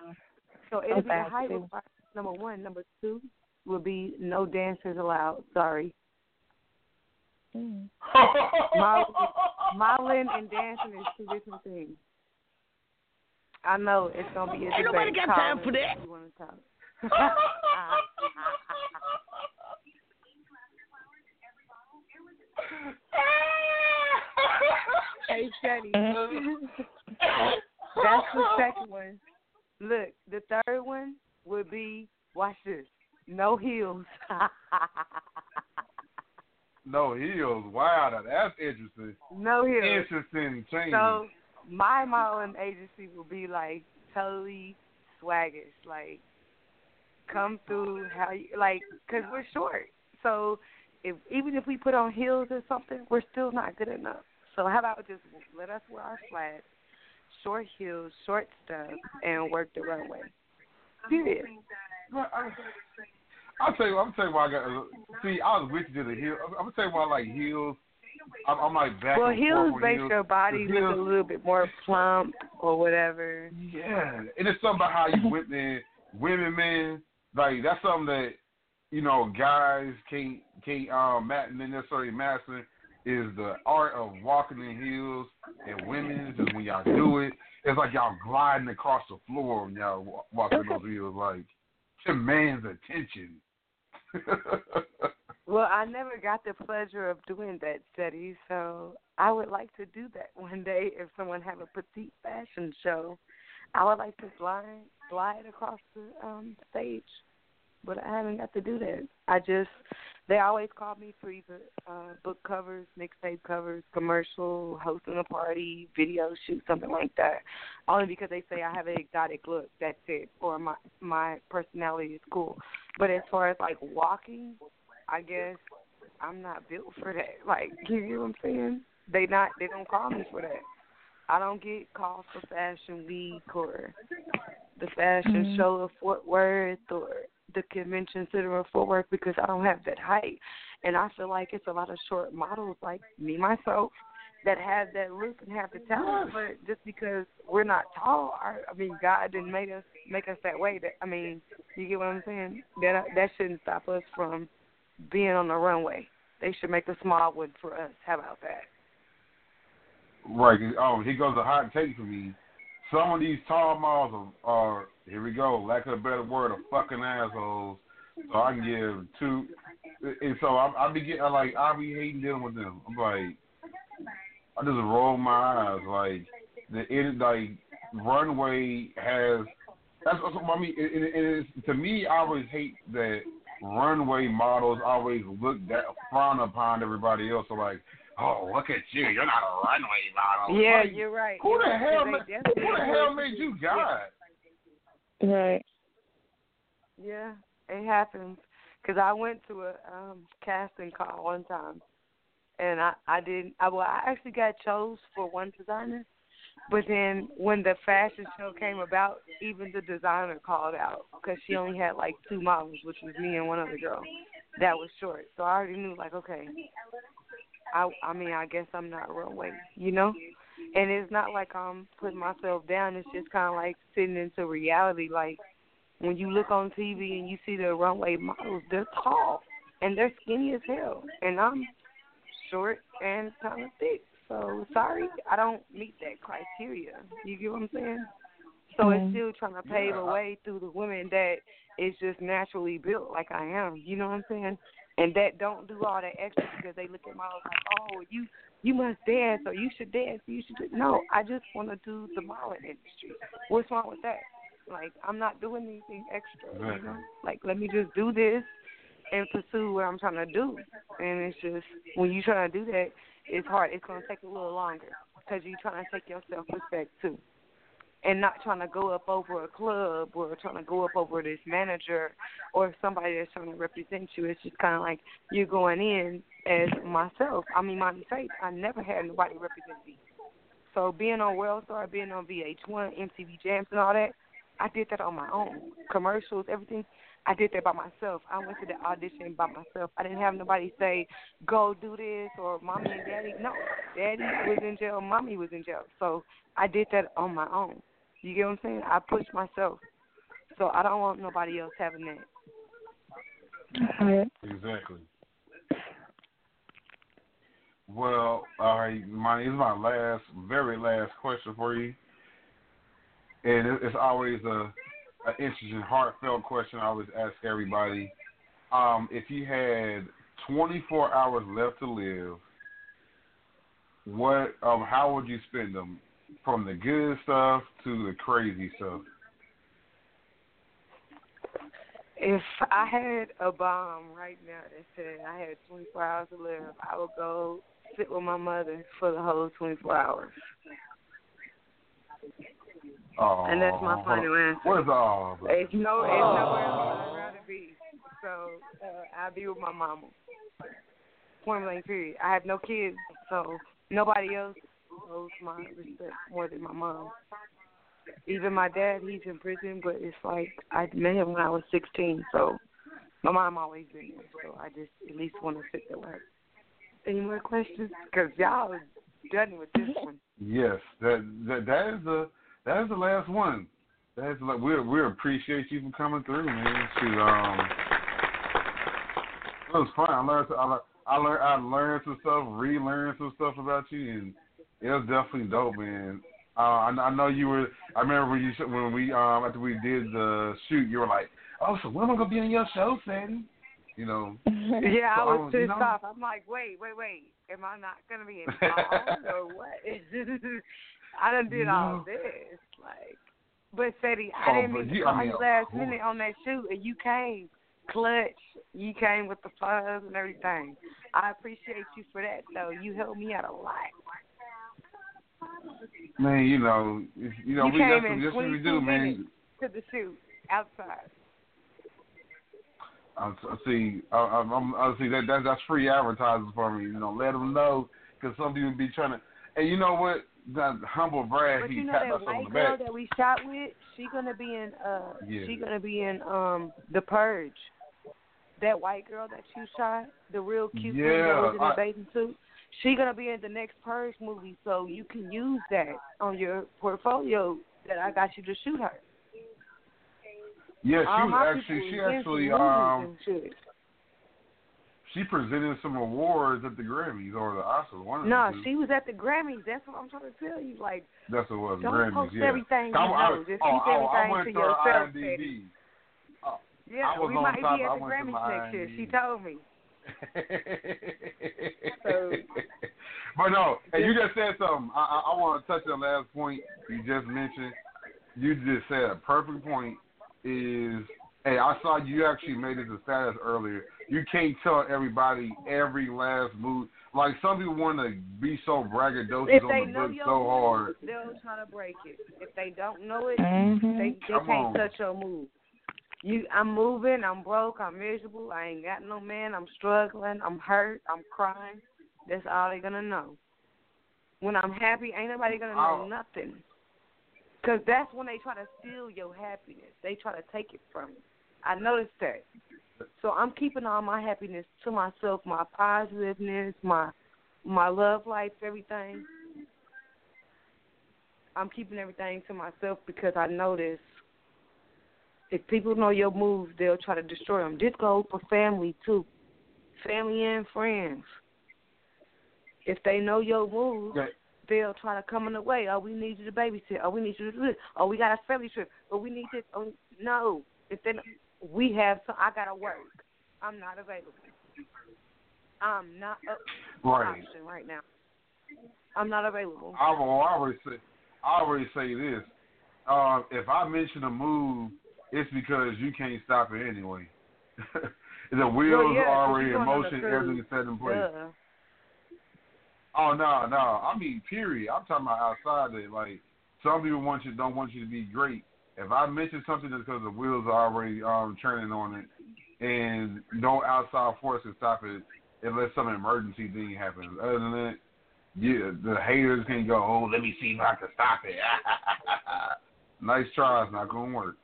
So it'll I'm be height requirement. Number one. Number two would be no dancers allowed. Sorry. Mm. Modeling and dancing is two different things. I know it's gonna be a Ain't nobody debate. got time for that. You wanna talk? hey, Ceddy. That's the second one. Look, the third one would be watch this. No heels. no heels. Wow, that's interesting. no heels. Interesting change. So my modeling agency will be like totally swaggish, like come through how you like, cause we're short. So if even if we put on heels or something, we're still not good enough. So how about just let us wear our flats, short heels, short stuff, and work the runway. Period. I'll tell you. I'm tell you why I got. See, I was with you to the heel. I'm gonna tell you why I like heels. I'm, I'm like back Well, heels make heels. your body The look heels- a little bit more plump or whatever. Yeah, and it's something about how you women, women, man. Like that's something that you know guys can't can't um necessarily master is the art of walking in heels, and women's, just when y'all do it, it's like y'all gliding across the floor when y'all walking those heels, like demands attention. Well, I never got the pleasure of doing that study, so I would like to do that one day if someone have a petite fashion show. I would like to glide glide across the um stage. But I haven't got to do that. I just they always call me for either uh book covers, mixtape covers, commercial, hosting a party, video shoot, something like that. Only because they say I have an exotic look, that's it. Or my my personality is cool. But as far as like walking, I guess I'm not built for that. Like, you know what I'm saying? They not they don't call me for that. I don't get calls for Fashion Week or the fashion Mhm. show of Fort Worth or the convention center of Fort Worth because I don't have that height. And I feel like it's a lot of short models like me myself that have that look and have the talent, but just because we're not tall, I, I mean, God didn't make us make us that way. That I mean, you get what I'm saying? That that shouldn't stop us from being on the runway. They should make a small one for us. How about that? Right. Oh, here goes a hot take for me. Some of these tall models are, are here we go, lack of a better word, are fucking assholes. So I can give two, and so I, I be getting like I be hating dealing with them. I'm like, I just roll my eyes like the it like runway has. That's what I mean. It, it, it is, to me, I always hate that runway models always look that frown upon everybody else. So like, oh, look at you, you're not a runway model. yeah, Like, you're right. who the You're right, 'cause hell? they ma- Who the hell made you yeah. God? Right. Yeah, it happens. Cause I went to a um casting call one time, and I I didn't. I well, I actually got chose for one designer, but then when the fashion show came about, even the designer called out because she only had like two models, which was me and one other girl that was short. So I already knew like, okay, I I mean I guess I'm not runway, you know. And it's not like I'm putting myself down. It's just kind of like sitting into reality. Like when you look on TV and you see the runway models, they're tall. and they're skinny as hell, and I'm short and kind of thick. So sorry, I don't meet that criteria. You get what I'm saying? So Mhm. it's still trying to pave a way through the women that is just naturally built like I am. You know what I'm saying? And that don't do all that extra because they look at models like, oh, you you must dance or you should dance. You should. Do. No, I just want to do the modeling industry. What's wrong with that? Like I'm not doing anything extra. You know? Like let me just do this and pursue what I'm trying to do. And it's just when you trying to do that, it's hard. It's gonna take a little longer because you're trying to take your self respect too and not trying to go up over a club or trying to go up over this manager or somebody that's trying to represent you. It's just kind of like you're going in as myself. I mean, Imani Faith. I never had nobody represent me. So being on World Star, being on VH1, MTV Jams, and all that, I did that on my own. Commercials, everything. I did that by myself. I went to the audition by myself. I didn't have nobody say, "Go do this" or "Mommy and Daddy." No, Daddy was in jail. Mommy was in jail. So I did that on my own. You get what I'm saying? I pushed myself. So I don't want nobody else having that. Exactly. Well, all right, my this is my last, very last question for you, and it- it's always a, a interesting, heartfelt question. I always ask everybody: um, if you had 24 hours left to live, what, um, how would you spend them? From the good stuff to the crazy stuff. If I had a bomb right now that said I had 24 hours to live, I would go sit with my mother for the whole 24 hours. Oh, And that's my final answer. Where's all? It's no, it's nowhere else I'd rather be. So uh, I'll be with my mama. Point blank period. I have no kids, so nobody else owes my respect more than my mom. Even my dad, he's in prison, but it's like I met him when I was 16, so my mom always been there. So I just at least want to sit there with. Any more questions? Because y'all done with this one. Yes, that that that is the that is the last one. That is like we we appreciate you for coming through, man. Shoot, um, it was fun. I learned I learned I learned I learned some stuff, relearned some stuff about you, and it was definitely dope, man. Uh, I, I know you were. I remember when you when we um after we did the shoot, you were like, "Oh, so when am I gonna be on your show, Ceddy?" You know. Yeah, I So, was you pissed know- off. I'm like, wait, wait, wait. Am I not gonna be involved or what? I done did all this, like. But Ceddy, I Oh, didn't even you- call I mean, you last minute on that shoot, and you came clutch. You came with the fuzz and everything. I appreciate you for that, though. You helped me out a lot. Man, you know, you know, You we that's, in that's what we do, man. To the shoot outside. I, I see. I, I, I'm, I see that, that that's free advertising for me. You know, let them know because some people be trying to. And you know what? That humble brag, But he you know that white girl back. that we shot with, she gonna be in uh Yeah. she gonna be in um The Purge. That white girl that you shot, the real cute Yeah, was in the I- bathing suit. She gonna be in the next Purge movie, so you can use that on your portfolio that I got you to shoot her. Yeah, she All was actually she actually um. She presented some awards at the Grammys or the Oscars. One of No, she was at the Grammys. That's what I'm trying to tell you. Like, That's what it was. don't Grammys, post yeah. everything you I, I, know. Just oh, keep oh, I everything went to to her yourself, IMDb. I oh, Yeah, was we on might top. be at the to Grammys my next year. She told me. So- but no, and you just said something. I, I, I want to touch on the last point you just mentioned. You just said a perfect point. Is hey, I saw you actually made it a status earlier. You can't tell everybody every last move. Like some people want to be so braggadocious If on they the know book so move, hard. they'll try to break it. If they don't know it, Mhm. they they Come can't on. touch your move. You, I'm moving. I'm broke. I'm miserable. I ain't got no man. I'm struggling. I'm hurt. I'm crying. That's all they're gonna know. When I'm happy, ain't nobody gonna know Oh. nothing. Cause that's when they try to steal your happiness. They try to take it from you. I noticed that. So I'm keeping all my happiness to myself, my positiveness, my my love life, everything. I'm keeping everything to myself because I notice if people know your moves, they'll try to destroy them. This goes for family too. family and friends. If they know your moves, Yeah. they'll try to come in the way. Oh, we need you to babysit. Oh, we need you to do this. Oh, we got a family trip. Oh, we need this. Oh, no. If they, we have some. I gotta work. I'm not available. I'm not for Right. option right now. I'm not available. I will always say, I always say this. Uh, if I mention a move, it's because you can't stop it anyway. the wheels Well, yeah, are already in a motion, everything's set in place. Duh. Oh no, no. I mean, period. I'm talking about outside it. Like some people want you, don't want you to be great. If I mention something, it's because the wheels are already um turning on it, and no outside force can stop it unless some emergency thing happens. Other than that, yeah, the haters can go. Oh, let me see if I can stop it. nice try. It's not gonna work.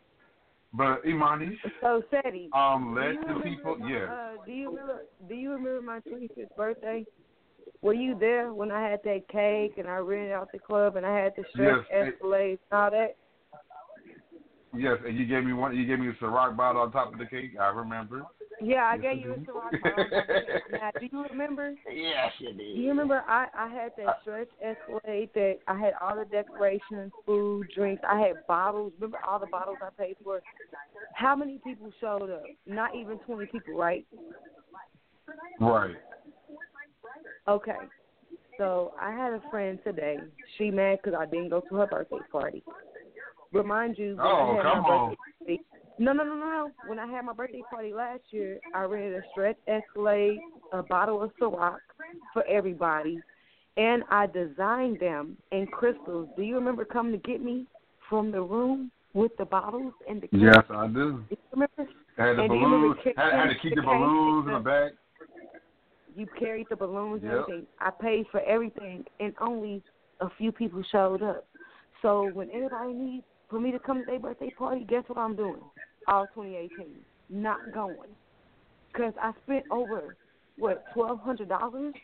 But Imani, So Ceddy, um, let the people. Yeah. Uh, do you remember? Do you remember my 25th birthday? Were you there when I had that cake and I rented out the club and I had the stretch Yes, Escalade and all that? Yes, and you gave me one. You gave me a Ciroc bottle on top of the cake. I remember. Yeah, I Yes, gave I you a do. Ciroc bottle. now, do you remember? Yes, you did. Do you remember I I had that stretch Escalade that I had all the decorations, food, drinks. I had bottles. Remember all the bottles I paid for? How many people showed up? Not even 20 people, right? Right. Okay. So I had a friend today. She mad because I didn't go to her birthday party. Remind you, Oh, come on. birthday no, no, no, no, no. When I had my birthday party last year, I rented a stretch Escalade, a bottle of Ciroc for everybody, and I designed them in crystals. Do you remember coming to get me from the room with the bottles and the cake? Yes, I do. Do you remember? I had the And do you remember balloons. Had, had to keep the the balloons in the back. You carried the balloons and everything. I paid for everything, and only a few people showed up. So when anybody needs for me to come to their birthday party, guess what I'm doing? All 2018, not going, because I spent over what twelve hundred dollars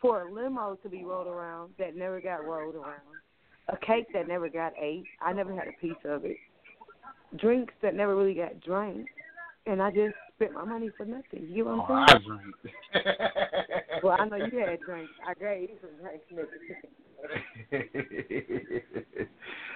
for a limo to be rolled around that never got rolled around, a cake that never got ate. I never had a piece of it. Drinks that never really got drank, and I just spent my money for nothing. You know Oh, what I'm oh, saying? Oh, I. Well, I know you had drinks. I gave you some drinks, nigga.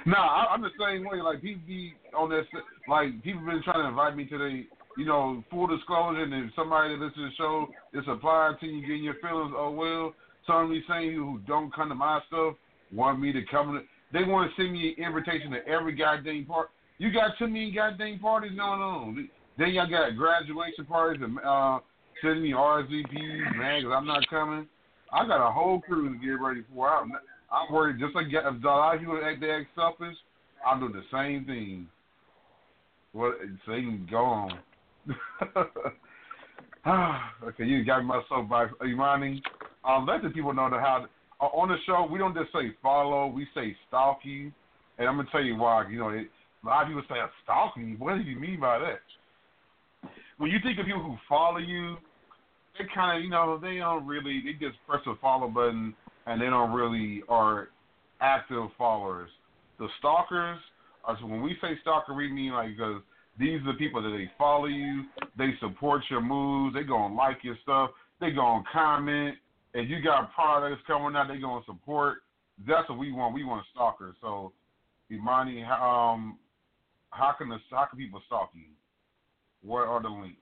No, I, I'm the same way. Like people be on this, like people been trying to invite me to the, you know, full disclosure. And if somebody that listens to the show is applying to you, getting your feelings, oh well. Some of these saying who don't come to my stuff want me to come. To, they want to send me an invitation to every goddamn part. You got too many goddamn parties going on. Then y'all got graduation parties and uh, sending me RSVPs, man, because I'm not coming. I got a whole crew to get ready for. I'm, I'm worried just like if a lot of people act act selfish, I'm doing the same thing. What so they can go on. okay, you got my soapbox, Imani. Um, let the people know that how uh, on the show we don't just say follow, we say stalk you, and I'm gonna tell you why. You know, it, a lot of people say stalk me. What do you mean by that? When you think of people who follow you, they kind of, you know, they don't really, they just press the follow button and they don't really are active followers. The stalkers are, so when we say stalker, we mean like, because these are the people that they follow you, they support your moves, they gonna like your stuff, they gonna comment. If you got products coming out, they gonna support. That's what we want. We want stalkers. So, Imani, um, how can the how can people stalk you? What are the links?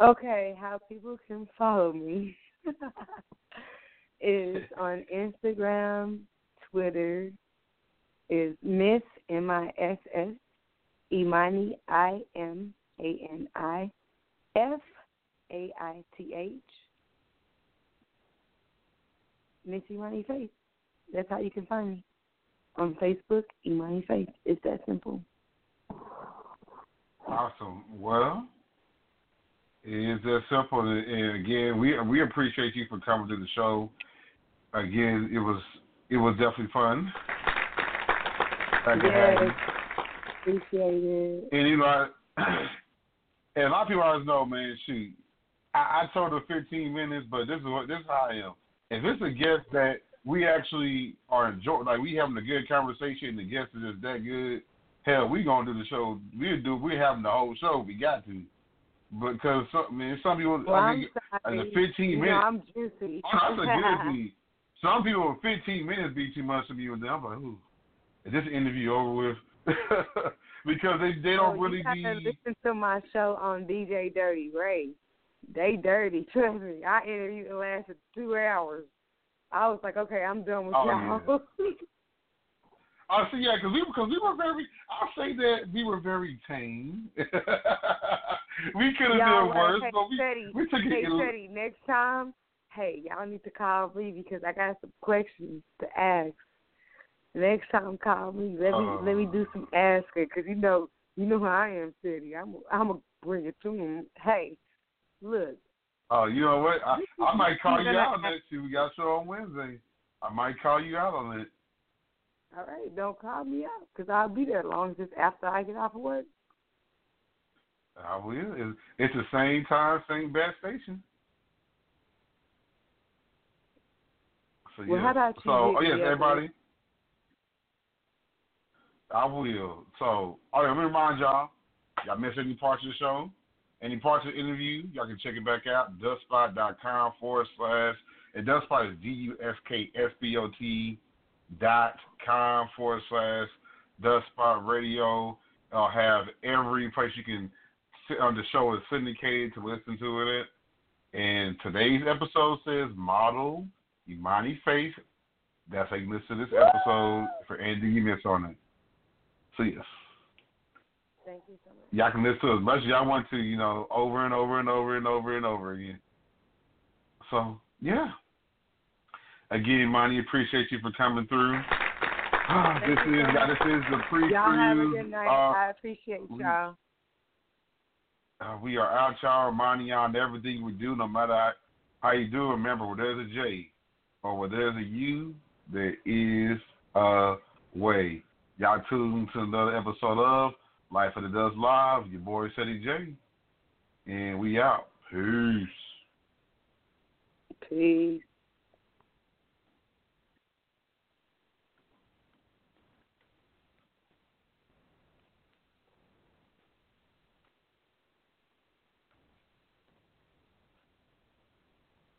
Okay, how people can follow me is on Instagram, Twitter, is Miss M I S S Imani I M A N I F A I T H. Miss Imani Faith. That's how you can find me. On Facebook, Imani Faith. It's that simple. Awesome. Well, it is that simple. And again, we we appreciate you for coming to the show. Again, it was it was definitely fun. Glad to have you. Yes. Appreciate it. And you know, I, and a lot of people always know, man. Shoot, I, I told her 15 minutes, but this is what this is how I am. If it's a guest that we actually are enjoying, like we having a good conversation, and the guest is just that good, hell, we gonna do the show. We do. We having the whole show. We got to. Because some man, some people Well, I mean, sorry. in the 15 you minutes. know, I'm juicy. Oh, that's a good. Some people in 15 minutes be too much to me, and I'm like, ooh, is this interview over with? because they they don't Oh, really you be. listen to my show on DJ Dirty Ray. They dirty, trust me. I interviewed and lasted two hours. I was like, okay, I'm done with Oh, y'all. Oh, see, yeah, because we because we were very. I'll say that we were very tame. we could have done worse, hey, but we we took hey, it. Ceddy, next time, hey, y'all need to call me because I got some questions to ask. Next time, call me. Let me let me Uh. do some asking because you know you know how I am, Ceddy. I'm I'm gonna bring it to him. Hey, look, Oh, you know what? I, I might call you out next year. We got a show on Wednesday. I might call you out on it. All right, don't call me up because I'll be there as long as it's after I get off of work. I will. It's, the same time, same bad station. So, Well, yeah. how about you So, oh yes, everybody. I will. So, oh, all right, let me remind y'all. Y'all missed any parts of the show, any parts of the interview, y'all can check it back out. duskspot.com forward slash. And Duskspot is D U S K S B O T dot com forward slash Dusk Spot Radio. I'll have every place you can sit on the show is syndicated to listen to it. And today's episode says model Imani Faith. That's how you listen to this episode for anything you miss on it. So yes. Thank you so much. Y'all can listen to as much as y'all want to, you know, over and over and over and over and over again. So, yeah. Again, Monty, appreciate you for coming through. Ah, this is this is the pre Y'all have a good night. Uh, I appreciate y'all. uh, we are out, y'all. Reminding y'all on everything we do, no matter how, how you do. Remember, where there's a J or where there's a U, there is a way. Y'all tuned to another episode of Life After Dusk Live. Your boy Ceddy J, and we out. Peace. Peace.